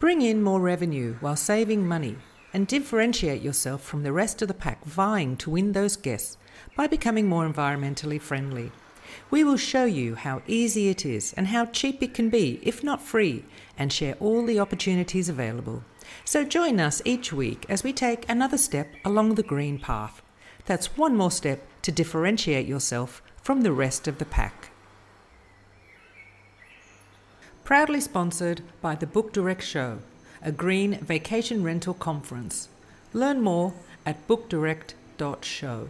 Bring in more revenue while saving money and differentiate yourself from the rest of the pack vying to win those guests by becoming more environmentally friendly. We will show you how easy it is and how cheap it can be, if not free, and share all the opportunities available. So join us each week as we take another step along the green path. That's one more step to differentiate yourself from the rest of the pack. Proudly sponsored by the Book Direct Show, a green vacation rental conference. Learn more at bookdirect.show.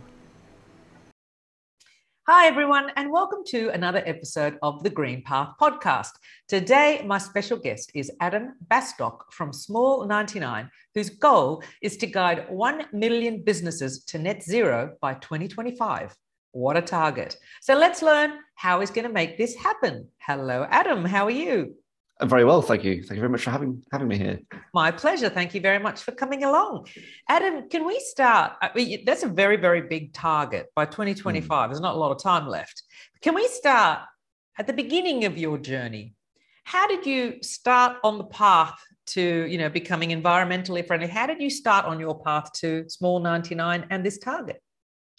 Hi, everyone, and welcome to another episode of the Green Path podcast. Today, my special guest is Adam Bastock from Small 99, whose goal is to guide 1 million businesses to net zero by 2025. What a target. So let's learn how he's going to make this happen. Hello, Adam. How are you? I'm very well, thank you. Thank you very much for having having me here. My pleasure. Thank you very much for coming along. Adam, can we start? I mean, that's a very, very big target by 2025. Mm. There's not a lot of time left. Can we start at the beginning of your journey? How did you start on the path to, you know, becoming environmentally friendly? How did you start on your path to small 99 and this target?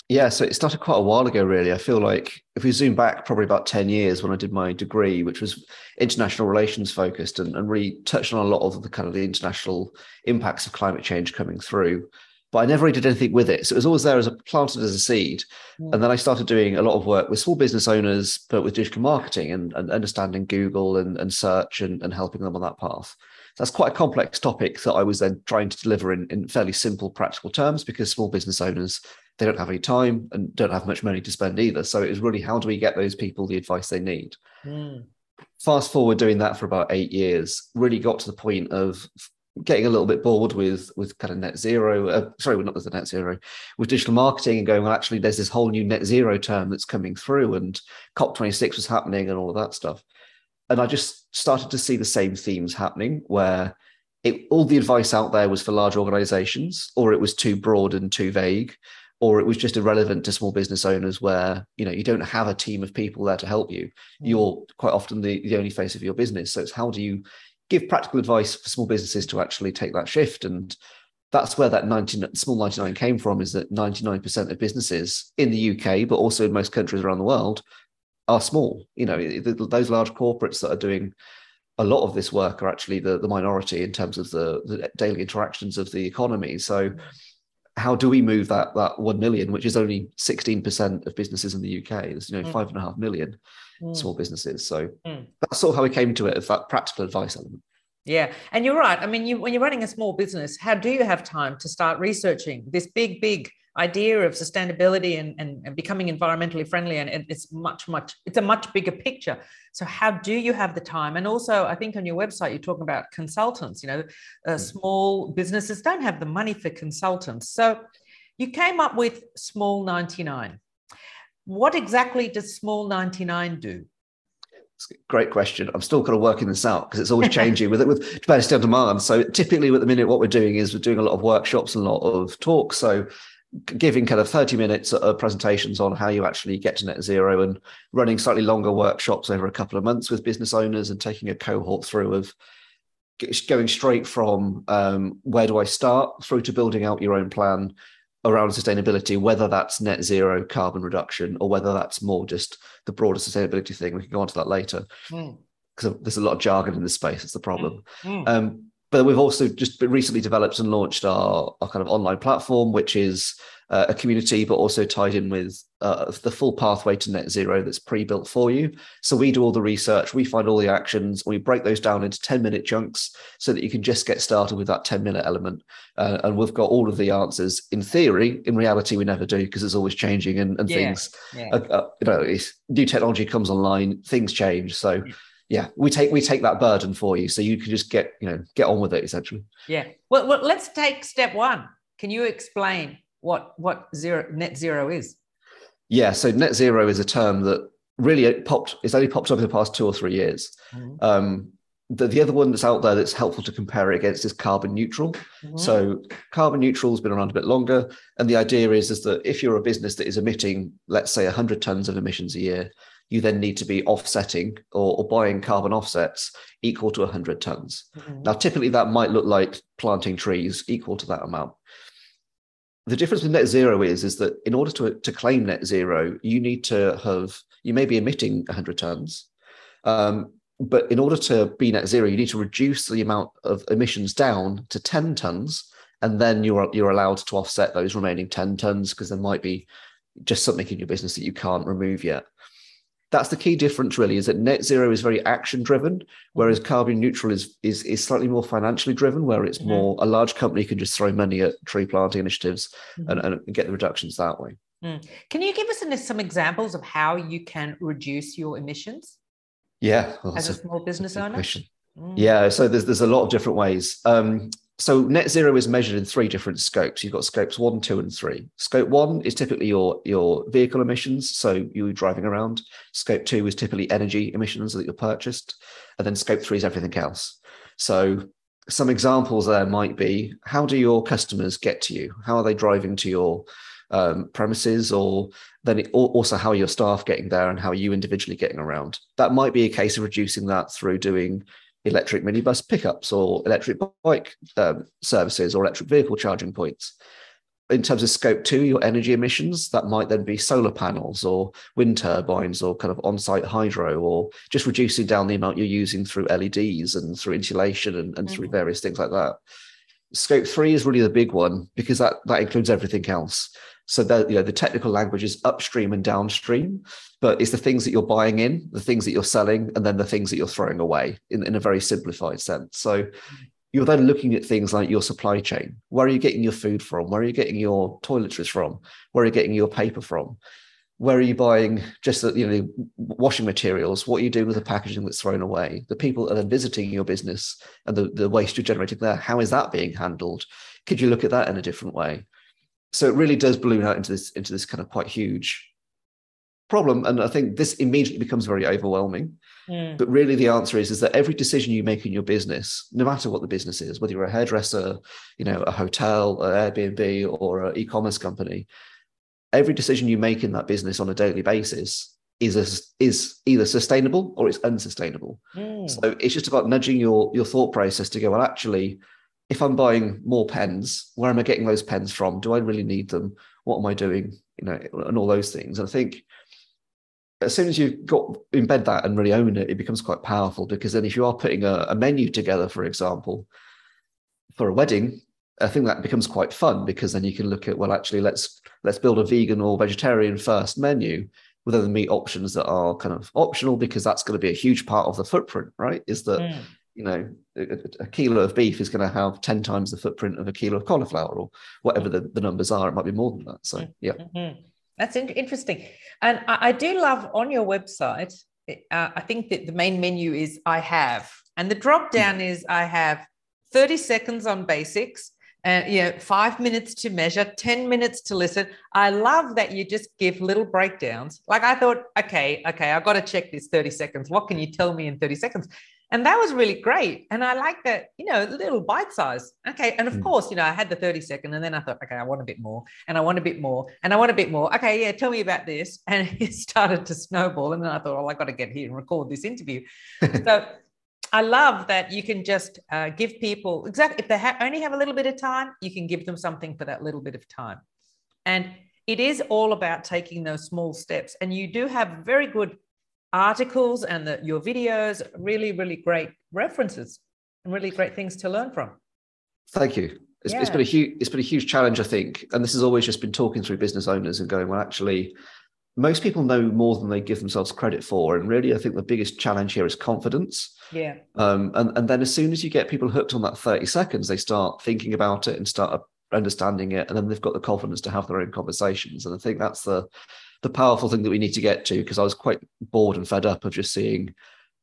Yeah, so it started quite a while ago, really. I feel like if we zoom back probably about 10 years when I did my degree, which was international relations focused and, and really touched on a lot of the kind of the international impacts of climate change coming through. But I never really did anything with it. So it was always there as a planted as a seed. Yeah. And then I started doing a lot of work with small business owners, but with digital marketing and, and understanding Google and, and search and, and helping them on that path that's quite a complex topic that I was then trying to deliver in, in fairly simple, practical terms because small business owners they don't have any time and don't have much money to spend either. So it was really how do we get those people the advice they need? Mm. Fast forward doing that for about eight years, really got to the point of getting a little bit bored with with kind of net zero. Uh, sorry, not with the net zero, with digital marketing and going. Well, actually, there's this whole new net zero term that's coming through, and COP26 was happening, and all of that stuff. And I just started to see the same themes happening where it, all the advice out there was for large organizations, or it was too broad and too vague, or it was just irrelevant to small business owners where you know you don't have a team of people there to help you. Mm. you're quite often the, the only face of your business. So it's how do you give practical advice for small businesses to actually take that shift? And that's where that 19 small 99 came from is that 99% of businesses in the uk but also in most countries around the world are small. You know those large corporates that are doing a lot of this work are actually the, the minority in terms of the, the daily interactions of the economy. So mm how do we move that that one million, which is only sixteen percent of businesses in the UK? There's you know mm. five and a half million mm. small businesses. So mm. that's sort of how we came to it, of that practical advice element. Yeah, and you're right. I mean, you, when you're running a small business, how do you have time to start researching this big, big idea of sustainability and, and, and, becoming environmentally friendly and it's much much it's a much bigger picture so how do you have the time and also i think on your website you're talking about consultants you know uh, mm. small businesses don't have the money for consultants so you came up with small 99 what exactly does small 99 do Great question. I'm still kind of working this out because it's always changing with it with capacity on demand. So typically, at the minute, what we're doing is we're doing a lot of workshops and a lot of talks. So giving kind of 30 minutes of presentations on how you actually get to net zero and running slightly longer workshops over a couple of months with business owners and taking a cohort through of going straight from um, where do I start through to building out your own plan around sustainability, whether that's net zero carbon reduction or whether that's more just the broader sustainability thing. We can go on to that later because mm. there's a lot of jargon in this space. It's the problem. Mm. Um, but we've also just recently developed and launched our, our kind of online platform, which is uh, a community, but also tied in with uh, the full pathway to net zero that's pre-built for you. So we do all the research, we find all the actions, we break those down into 10 minute chunks so that you can just get started with that 10 minute element. Uh, and we've got all of the answers in theory. In reality, we never do because it's always changing and, and yeah. things, yeah. Uh, you know, new technology comes online, things change. So yeah, we take we take that burden for you, so you can just get you know get on with it essentially. Yeah. Well, well let's take step one. Can you explain what what zero net zero is? Yeah. So net zero is a term that really popped. It's only popped up in the past two or three years. Mm-hmm. Um, the, the other one that's out there that's helpful to compare it against is carbon neutral. Mm-hmm. So carbon neutral has been around a bit longer, and the idea is is that if you're a business that is emitting, let's say, 100 tons of emissions a year, you then need to be offsetting or, or buying carbon offsets equal to 100 tons. Mm-hmm. Now, typically that might look like planting trees equal to that amount. The difference with net zero is, is that in order to, to claim net zero, you need to have, you may be emitting 100 tons, um, but in order to be net zero, you need to reduce the amount of emissions down to 10 tons, and then you're you're allowed to offset those remaining 10 tons because there might be just something in your business that you can't remove yet. That's the key difference, really, is that net zero is very action driven, whereas carbon neutral is is is slightly more financially driven, where it's mm-hmm. more a large company can just throw money at tree planting initiatives mm-hmm. and, and get the reductions that way. Mm. Can you give us some examples of how you can reduce your emissions? Yeah, well, as a, a, small business owner. Mm. Yeah, so there's there's a lot of different ways. Um, so net zero is measured in three different scopes. You've got scopes one, two, and three. Scope one is typically your your vehicle emissions, so you're driving around. Scope two is typically energy emissions that you're purchased, and then scope three is everything else. So some examples there might be: how do your customers get to you? How are they driving to your um, premises, or then it, also how are your staff getting there and how are you individually getting around? That might be a case of reducing that through doing electric minibus pickups or electric bike um, services or electric vehicle charging points. In terms of scope two, your energy emissions, that might then be solar panels or wind turbines or kind of on site hydro or just reducing down the amount you're using through LEDs and through insulation and, and mm-hmm. through various things like that. Scope three is really the big one because that, that includes everything else. So that you know the technical language is upstream and downstream, but it's the things that you're buying in, the things that you're selling, and then the things that you're throwing away in, in a very simplified sense. So you're then looking at things like your supply chain. Where are you getting your food from? Where are you getting your toiletries from? Where are you getting your paper from? Where are you buying just the, you know washing materials? What are you doing with the packaging that's thrown away? The people that are visiting your business and the, the waste you're generating there, how is that being handled? Could you look at that in a different way? so it really does balloon out into this into this kind of quite huge problem and i think this immediately becomes very overwhelming mm. but really the answer is is that every decision you make in your business no matter what the business is whether you're a hairdresser you know a hotel an airbnb or an e-commerce company every decision you make in that business on a daily basis is a, is either sustainable or it's unsustainable mm. so it's just about nudging your your thought process to go well actually if I'm buying more pens, where am I getting those pens from? Do I really need them? What am I doing? You know, and all those things. And I think as soon as you've got embed that and really own it, it becomes quite powerful because then if you are putting a, a menu together, for example, for a wedding, I think that becomes quite fun because then you can look at well, actually, let's let's build a vegan or vegetarian first menu with other meat options that are kind of optional because that's going to be a huge part of the footprint, right? Is that mm you know, a, a kilo of beef is going to have 10 times the footprint of a kilo of cauliflower or whatever the, the numbers are. It might be more than that. So, yeah. Mm-hmm. That's in- interesting. And I, I, do love on your website, uh, I think that the main menu is I have, and the drop down is I have 30 seconds on basics and you know five minutes to measure 10 minutes to listen. I love that you just give little breakdowns. Like i thought okay okay i've got to check this 30 seconds. What can you tell me in 30 seconds? And that was really great. And i like that you know little bite size. Okay and of mm. course you know i had the 30 second and then i thought okay i want a bit more and i want a bit more and i want a bit more. Okay yeah tell me about this. And it started to snowball and then i thought well i got to get here and record this interview. So i love that you can just uh, give people exactly if they ha- only have a little bit of time you can give them something for that little bit of time and it is all about taking those small steps and you do have very good articles and the, your videos, really, really great references and really great things to learn from. Thank you. It's, yeah. it's been a huge it's been a huge challenge, I think, and this has always just been talking through business owners and going, well, actually, most people know more than they give themselves credit for, and really, I think the biggest challenge here is confidence. Yeah. Um, and and then as soon as you get people hooked on that thirty seconds, they start thinking about it and start understanding it, and then they've got the confidence to have their own conversations. And I think that's the the powerful thing that we need to get to because I was quite bored and fed up of just seeing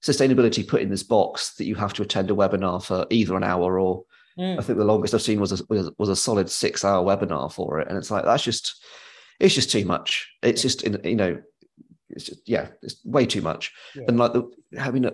sustainability put in this box that you have to attend a webinar for either an hour or mm. I think the longest I've seen was a, was, was a solid six hour webinar for it, and it's like that's just it's just too much. It's just you know it's just yeah it's way too much. Yeah. And like the having a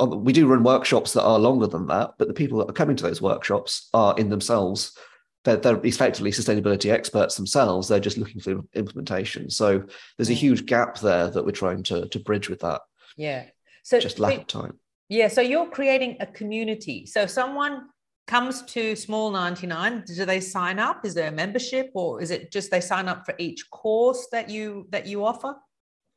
uh, we do run workshops that are longer than that, but the people that are coming to those workshops are in themselves they're, they're effectively sustainability experts themselves. They're just looking for implementation. So there's a huge gap there that we're trying to to bridge with that. Yeah. So just lack of time. Yeah. So you're creating a community. So someone comes to small 99 do they sign up is there a membership or is it just they sign up for each course that you that you offer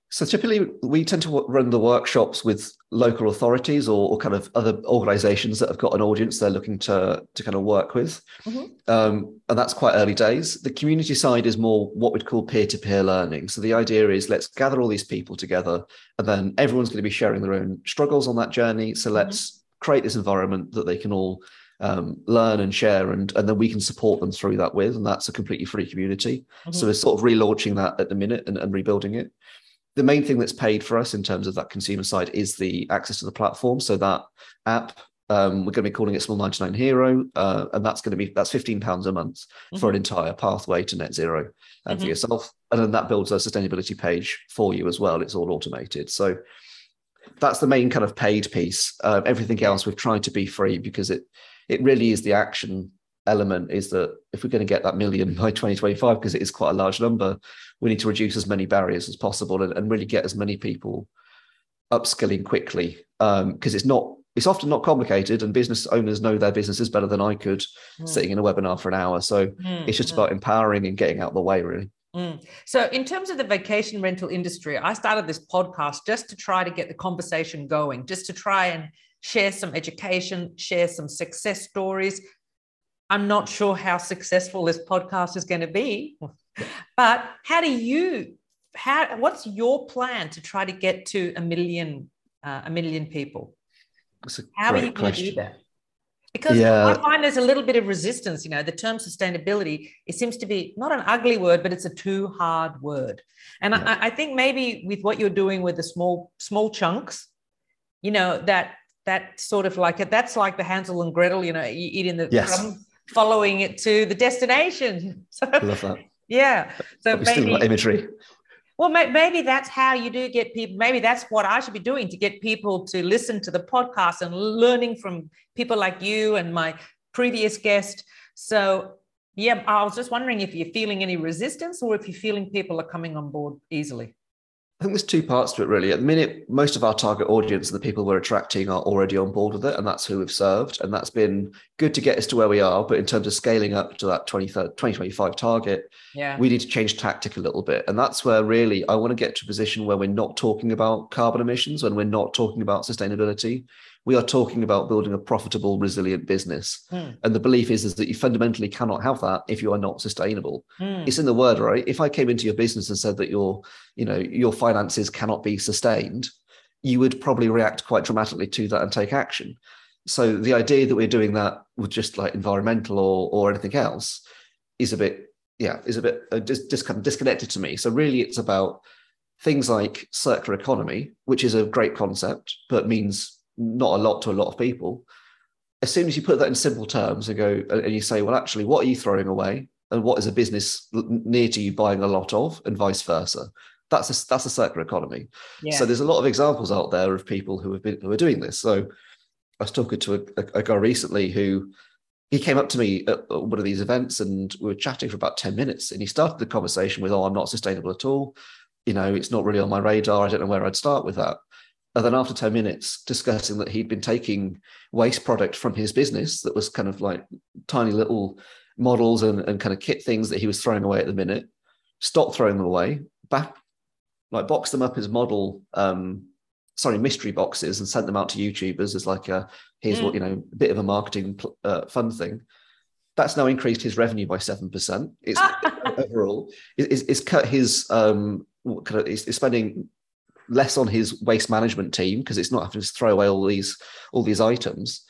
so typically, we tend to run the workshops with local authorities or, or, kind of other organisations that have got an audience they're looking to to kind of work with, mm-hmm. um, and that's quite early days. The community side is more what we'd call peer to peer learning. So the idea is let's gather all these people together, and then everyone's going to be sharing their own struggles on that journey. So mm-hmm. let's mm-hmm. create this environment that they can all um, learn and share, and and then we can support them through that with, and that's a completely free community. Mm-hmm. So we're sort of relaunching that at the minute and, and rebuilding it the main thing that's paid for us in terms of that consumer side is the access to the platform. So that app, um, we're going to be calling it Small 99 Hero, uh, and that's going to be that's 15 pounds a month mm-hmm. for an entire pathway to net zero and mm-hmm. for yourself, and then that builds a sustainability page for you as well. It's all automated, so that's the main kind of paid piece. Uh, everything else we've tried to be free because it it really is the action element is that if we're going to get that million by 2025 because it is quite a large number we need to reduce as many barriers as possible and, and really get as many people upskilling quickly because um, it's not it's often not complicated and business owners know their businesses better than i could mm. sitting in a webinar for an hour so mm, it's just mm. about empowering and getting out of the way really mm. so in terms of the vacation rental industry i started this podcast just to try to get the conversation going just to try and share some education share some success stories i'm not sure how successful this podcast is going to be but how do you how what's your plan to try to get to a million uh, a million people? how are you going to do that? Because yeah. I find there's a little bit of resistance. You know, the term sustainability it seems to be not an ugly word, but it's a too hard word. And yeah. I, I think maybe with what you're doing with the small small chunks, you know that that sort of like it. That's like the Hansel and Gretel. You know, you eat in the yes. following it to the destination. So, love that. Yeah. So maybe, imagery. Well, maybe that's how you do get people. Maybe that's what I should be doing to get people to listen to the podcast and learning from people like you and my previous guest. So, yeah, I was just wondering if you're feeling any resistance or if you're feeling people are coming on board easily. I think there's two parts to it, really. At the minute, most of our target audience and the people we're attracting are already on board with it, and that's who we've served. And that's been good to get us to where we are. But in terms of scaling up to that 2025 target, yeah. we need to change tactic a little bit. And that's where really I want to get to a position where we're not talking about carbon emissions and we're not talking about sustainability we are talking about building a profitable, resilient business. Mm. And the belief is, is that you fundamentally cannot have that if you are not sustainable. Mm. It's in the word, right? If I came into your business and said that your, you know, your finances cannot be sustained, you would probably react quite dramatically to that and take action. So the idea that we're doing that with just like environmental or or anything else is a bit, yeah, is a bit uh, just, just kind of disconnected to me. So really, it's about things like circular economy, which is a great concept, but means not a lot to a lot of people. As soon as you put that in simple terms and go and you say, well, actually, what are you throwing away, and what is a business near to you buying a lot of, and vice versa. That's a that's a circular economy. Yeah. So there's a lot of examples out there of people who have been who are doing this. So I was talking to a, a, a guy recently who he came up to me at one of these events and we were chatting for about 10 minutes and he started the conversation with oh i'm not sustainable at all you know it's not really on my radar i don't know where i'd start with that and then after 10 minutes, discussing that he'd been taking waste product from his business that was kind of like tiny little models and, and kind of kit things that he was throwing away at the minute, stopped throwing them away, back, like boxed them up as model, um, sorry, mystery boxes and sent them out to YouTubers as like a, here's mm. what, you know, a bit of a marketing uh, fun thing. That's now increased his revenue by 7%. It's overall, it's, it's cut his, um, kind of, it's spending less on his waste management team because it's not having to throw away all these all these items.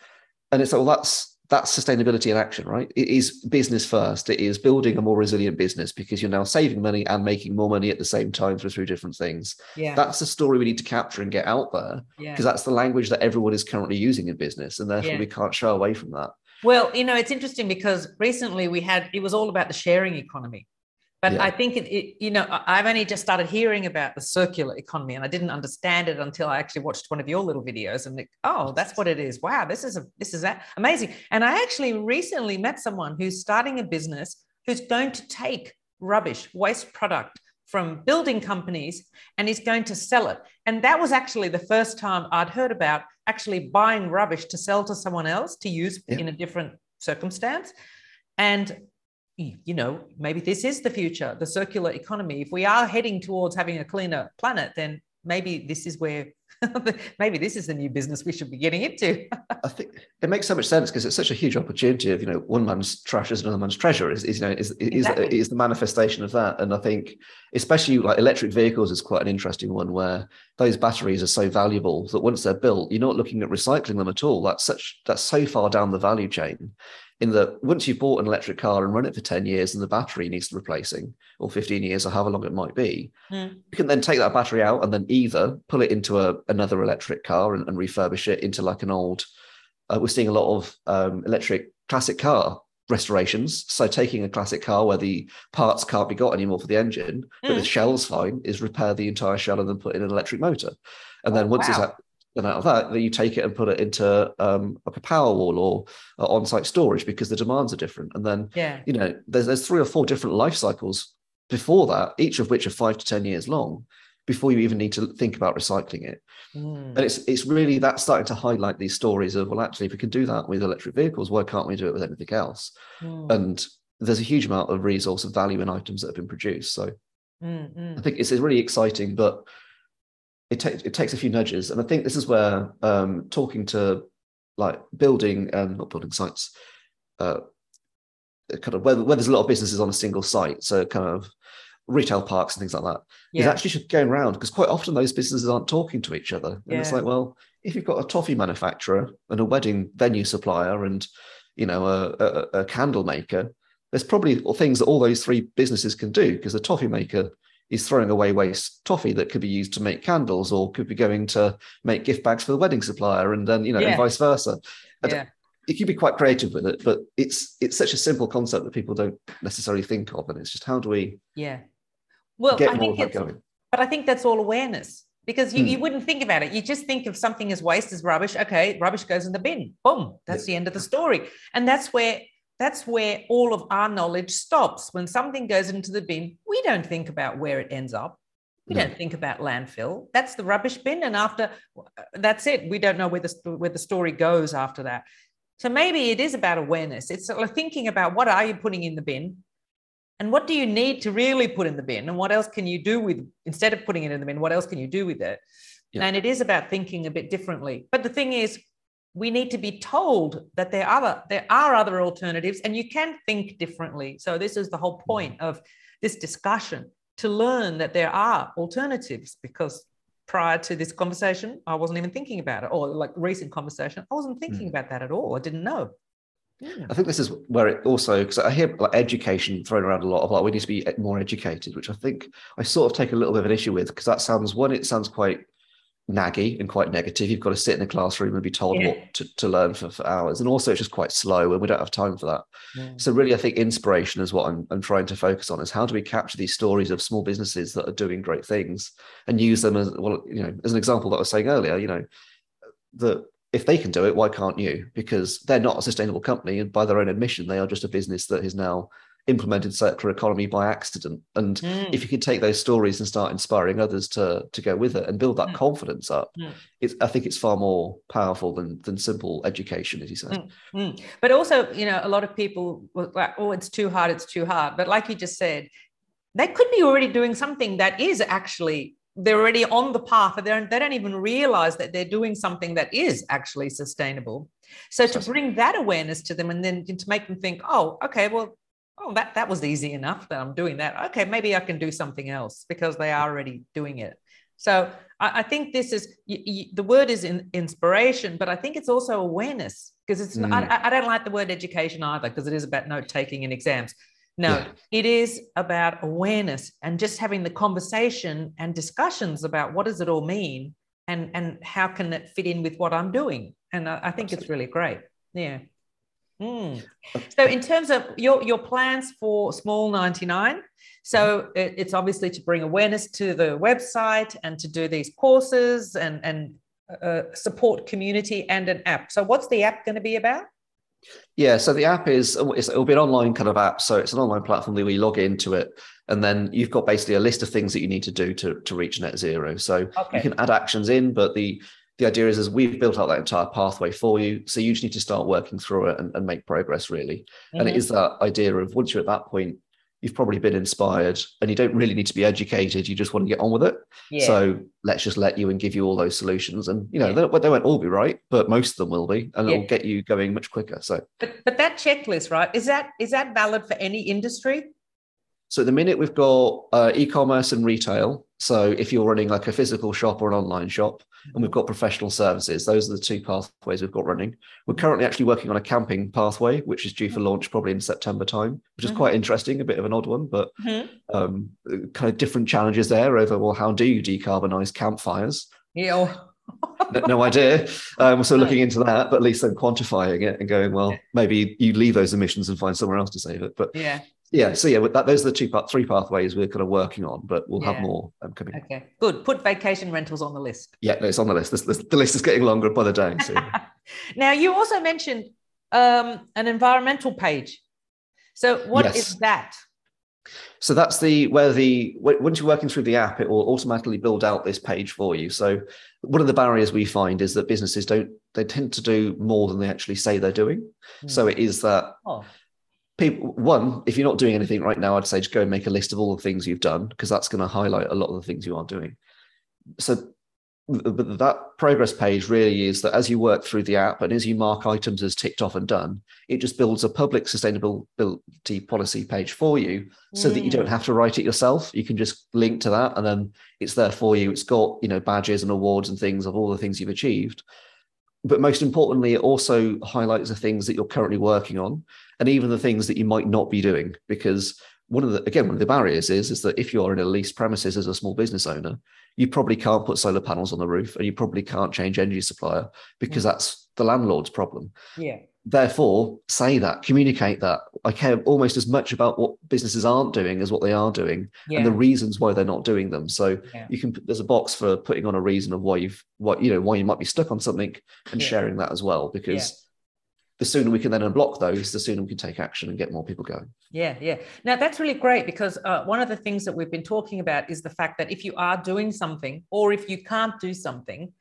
And it's like well that's that's sustainability in action right? It is business first. It is building a more resilient business because you're now saving money and making more money at the same time through, through different things. Yeah. That's the story we need to capture and get out there because yeah. that's the language that everyone is currently using in business and therefore yeah. we can't shy away from that. Well you know it's interesting because recently we had it was all about the sharing economy But yeah. I think it, it, you know, I've only just started hearing about the circular economy, and I didn't understand it until I actually watched one of your little videos. And like, oh, that's what it is. Wow, this is a this is amazing. And I actually recently met someone who's starting a business who's going to take rubbish, waste product from building companies, and is going to sell it. And that was actually the first time I'd heard about actually buying rubbish to sell to someone else to use yeah. in a different circumstance. And you know, maybe this is the future, the circular economy. If we are heading towards having a cleaner planet, then maybe this is where maybe this is the new business we should be getting into. I think it makes so much sense because it's such a huge opportunity of you know one man's trash is another man's treasure is, is you know is exactly. is, is the manifestation of that. And I think especially like electric vehicles is quite an interesting one where those batteries are so valuable that once they're built, you're not looking at recycling them at all. That's such that's so far down the value chain in that once you've bought an electric car and run it for 10 years and the battery needs replacing or 15 years or however long it might be mm. you can then take that battery out and then either pull it into a, another electric car and, and refurbish it into like an old uh, we're seeing a lot of um, electric classic car restorations so taking a classic car where the parts can't be got anymore for the engine mm. but the hmm. shell's fine is repair the entire shell and then put in an electric motor and then once wow. it's at and out of that, that you take it and put it into um, like a Powerwall or uh, on-site storage because the demands are different. And then, yeah. you know, there's there's three or four different life cycles before that, each of which are five to ten years long, before you even need to think about recycling it. Mm. And it's it's really that starting to highlight these stories of well, actually, if we can do that with electric vehicles, why can't we do it with anything else? Mm. And there's a huge amount of resource and value in items that have been produced. So mm, I think it's, it's really exciting, but it takes it takes a few nudges, and I think this is where um, talking to like building um, not building sites, uh, kind of where, where there's a lot of businesses on a single site, so kind of retail parks and things like that, yeah. is actually should going around because quite often those businesses aren't talking to each other, and yeah. it's like, well, if you've got a toffee manufacturer and a wedding venue supplier and you know a, a, a candle maker, there's probably things that all those three businesses can do because the toffee maker is throwing away waste toffee that could be used to make candles or could be going to make gift bags for the wedding supplier and then you know yeah. and vice versa yeah. you can be quite creative with it but it's it's such a simple concept that people don't necessarily think of and it's just how do we yeah well get I more think of that going but i think that's all awareness because you, mm. you wouldn't think about it you just think of something as waste as rubbish okay rubbish goes in the bin boom that's yeah. the end of the story and that's where that's where all of our knowledge stops. When something goes into the bin, we don't think about where it ends up. We no. don't think about landfill. That's the rubbish bin. And after uh, that's it. We don't know where the, where the story goes after that. So maybe it is about awareness. It's thinking about what are you putting in the bin and what do you need to really put in the bin and what else can you do with instead of putting it in the bin what else can you do with it yeah. and it is about thinking a bit differently but the thing is we need to be told that there are other, there are other alternatives and you can think differently. So this is the whole point of this discussion to learn that there are alternatives because prior to this conversation I wasn't even thinking about it or like recent conversation I wasn't thinking mm. about that at all. I didn't know. Yeah. I think this is where it also because I hear like education thrown around a lot of like we need to be more educated, which I think I sort of take a little bit of an issue with because that sounds one, it sounds quite naggy and quite negative. You've got to sit in a classroom and be told yeah. what to, to learn for, for hours. And also it's just quite slow and we don't have time for that. Yeah. So really, I think inspiration is what I'm, I'm trying to focus on is how do we capture these stories of small businesses that are doing great things and use them as, well, you know, as an example that I was saying earlier, you know, that if they can do it, why can't you? Because they're not a sustainable company. And by their own admission, they are just a business that is now implemented circular economy by accident. And mm. if you could take those stories and start inspiring others to to go with it and build that mm. confidence up, mm. it's I think it's far more powerful than than simple education, as you say. Mm. Mm. But also, you know, a lot of people were like, oh, it's too hard, it's too hard. But like you just said, they could be already doing something that is actually they're already on the path they they don't even realize that they're doing something that is actually sustainable so to bring that awareness to them and then to make them think oh okay well oh, that, that was easy enough that I'm doing that. Okay, maybe I can do something else because they are already doing it. So I, I think this is the word is in, inspiration, but I think it's also awareness because it's. Mm. I, I, don't like the word education either because it is about note taking in exams. No, yeah. it is about awareness and just having the conversation and discussions about what does it all mean and and how can it fit in with what I'm doing. And I, I think Absolutely. it's really great. Yeah. Mm. So, in terms of your your plans for Small ninety nine, so it, it's obviously to bring awareness to the website and to do these courses and and uh, support community and an app. So, what's the app going to be about? Yeah, so the app is it'll be an online kind of app. So it's an online platform where you log into it, and then you've got basically a list of things that you need to do to to reach net zero. So okay. you can add actions in, but the the idea is, is we've built out that entire pathway for you. So you just need to start working through it and, and make progress really. Mm-hmm. And it mm-hmm. that idea of once you're at that point, you've probably been inspired and you don't really need to be educated. You just want to get on with it. Yeah. So let's just let you and give you all those solutions. And, you know, yeah. they, they, won't all be right, but most of them will be, and yeah. it'll get you going much quicker. So, but, but that checklist, right? Is that, is that valid for any industry? So at the minute we've got uh, e-commerce and retail. So if you're running like a physical shop or an online shop, and we've got professional services, those are the two pathways we've got running. We're currently actually working on a camping pathway, which is due for launch probably in September time, which is mm-hmm. quite interesting, a bit of an odd one, but mm-hmm. um, kind of different challenges there over well, how do you decarbonize campfires? Yeah. no, no, idea. Um, so looking into that, but at least then quantifying it and going, well, maybe you leave those emissions and find somewhere else to save it. But yeah, yeah so yeah that, those are the two part three pathways we're kind of working on but we'll yeah. have more um, coming okay good. Put vacation rentals on the list. Yeah no, it's on the list. This, this, the list is getting longer by the day so. now you also mentioned um, an environmental page. So what yes. is that? So that's the where the once you're working through the app it will automatically build out this page for you. So one of the barriers we find is that businesses don't they tend to do more than they actually say they're doing. Mm. so it is that oh people one if you're not doing anything right now i'd say just go and make a list of all the things you've done because that's going to highlight a lot of the things you are doing so but that progress page really is that as you work through the app and as you mark items as ticked off and done, it just builds a public sustainability policy page for you so mm. that you don't mm. have to write it yourself. You can just link to that and then it's there for you. It's got, you know, badges and awards and things of all the things you've achieved. But most importantly, it also highlights the things that you're currently working on and even the things that you might not be doing. Because one of the again one of the barriers is is that if you're in a leased premises as a small business owner you probably can't put solar panels on the roof and you probably can't change energy supplier because mm. that's the landlord's problem. Yeah therefore say that communicate that i care almost as much about what businesses aren't doing as what they are doing yeah. and the reasons why they're not doing them so yeah. you can there's a box for putting on a reason of why you've what you know why you might be stuck on something and yeah. sharing that as well because the sooner we can then unblock those, the sooner we can take action and get more people going. Yeah, yeah. Now that's really great because uh, one of the things that we've been talking about is the fact that if you are doing something or if you can't do something,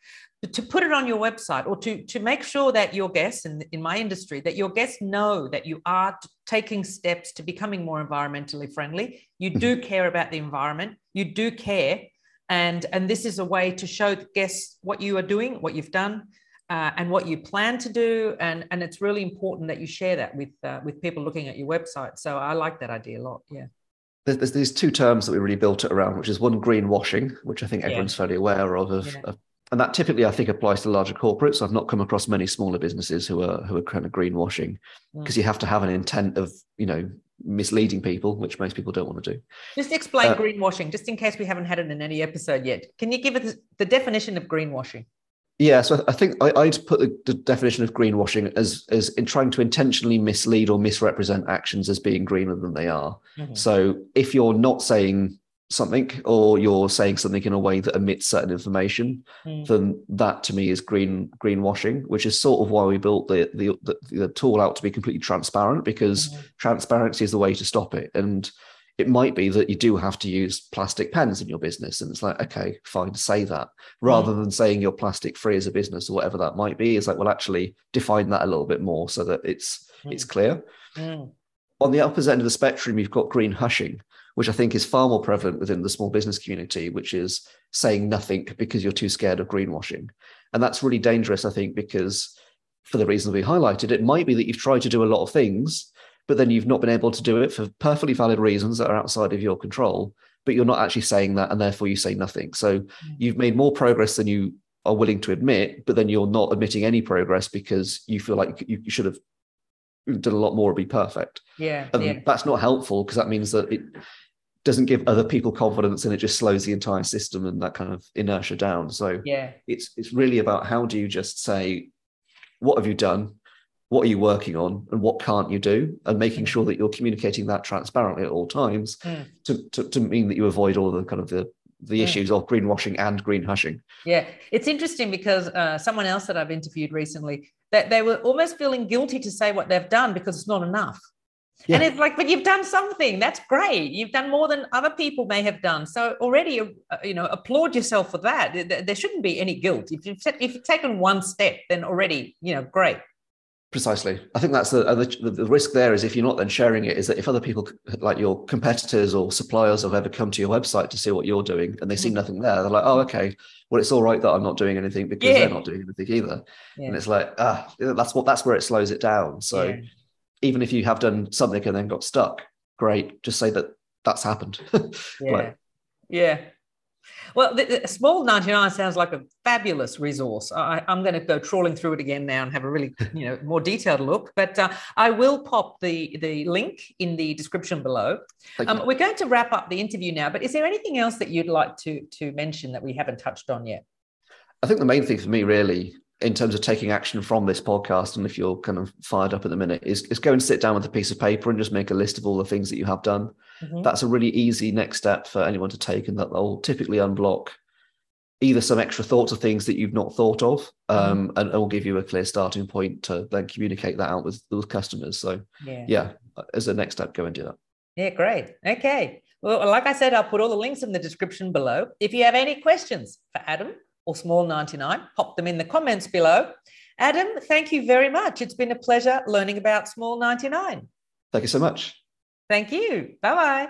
to put it on your website or to, to make sure that your guests in, in my industry, that your guests know that you are taking steps to becoming more environmentally friendly. You do mm-hmm. care about the environment. You do care. And, and this is a way to show guests what you are doing, what you've done, uh, and what you plan to do and and it's really important that you share that with uh, with people looking at your website so i like that idea a lot yeah there's, there's these two terms that we really built it around which is one greenwashing which i think everyone's yeah. fairly aware of, of, yeah. of, and that typically i think applies to larger corporates i've not come across many smaller businesses who are who are kind of greenwashing because mm. you have to have an intent of you know misleading people, which most people don't want to do. Just explain uh, greenwashing, just in case we haven't had it in any episode yet. Can you give us the definition of greenwashing? Yeah, so I think I, would put the, the, definition of greenwashing as as in trying to intentionally mislead or misrepresent actions as being greener than they are. Mm-hmm. So if you're not saying something or you're saying something in a way that omits certain information, mm. then that to me is green greenwashing, which is sort of why we built the the, the, the tool out to be completely transparent because mm-hmm. transparency is the way to stop it. And it might be that you do have to use plastic pens in your business and it's like okay fine say that rather mm. than saying you're plastic free as a business or whatever that might be it's like well actually define that a little bit more so that it's mm. it's clear mm. on the opposite end of the spectrum you've got green hushing which i think is far more prevalent within the small business community which is saying nothing because you're too scared of greenwashing and that's really dangerous i think because for the reasons we highlighted it might be that you've tried to do a lot of things but then you've not been able to do it for perfectly valid reasons that are outside of your control but you're not actually saying that and therefore you say nothing. So mm. you've made more progress than you are willing to admit but then you're not admitting any progress because you feel like you, should have done a lot more to be perfect. Yeah, and yeah. that's not helpful because that means that it doesn't give other people confidence and it just slows the entire system and that kind of inertia down. So yeah. it's it's really about how do you just say what have you done what are you working on and what can't you do and making sure that you're communicating that transparently at all times mm. to, to, to, mean that you avoid all the kind of the the mm. issues of greenwashing and green hushing yeah it's interesting because uh, someone else that i've interviewed recently that they were almost feeling guilty to say what they've done because it's not enough yeah. And it's like, but you've done something. That's great. You've done more than other people may have done. So already, uh, you know, applaud yourself for that. There shouldn't be any guilt. If you've, if you've taken one step, then already, you know, great. Precisely. I think that's the, the, the risk there is if you're not then sharing it, is that if other people like your competitors or suppliers have ever come to your website to see what you're doing and they see mm-hmm. nothing there, they're like, oh, okay, well, it's all right that I'm not doing anything because yeah. they're not doing anything either. Yeah. And it's like, ah, that's what that's where it slows it down. So yeah even if you have done something and then got stuck, great. Just say that that's happened. yeah. Like, yeah. Well, the, the, Small 99 sounds like a fabulous resource. I, am going to go trawling through it again now and have a really, you know, more detailed look. But uh, I will pop the the link in the description below. Um, we're going to wrap up the interview now. But is there anything else that you'd like to to mention that we haven't touched on yet? I think the main thing for me really in terms of taking action from this podcast, and if you're kind of fired up at the minute, is, is go and sit down with a piece of paper and just make a list of all the things that you have done. Mm-hmm. That's a really easy next step for anyone to take, and that will typically unblock either some extra thoughts of things that you've not thought of, mm-hmm. um, mm-hmm. and it will give you a clear starting point to then communicate that out with, with customers. So, yeah. yeah, as a next step, go and do that. Yeah, great. Okay. Well, like I said, I'll put all the links in the description below. If you have any questions for Adam, or small 99, pop them in the comments below. Adam, thank you very much. It's been a pleasure learning about small 99. Thank you so much. Thank you. Bye bye.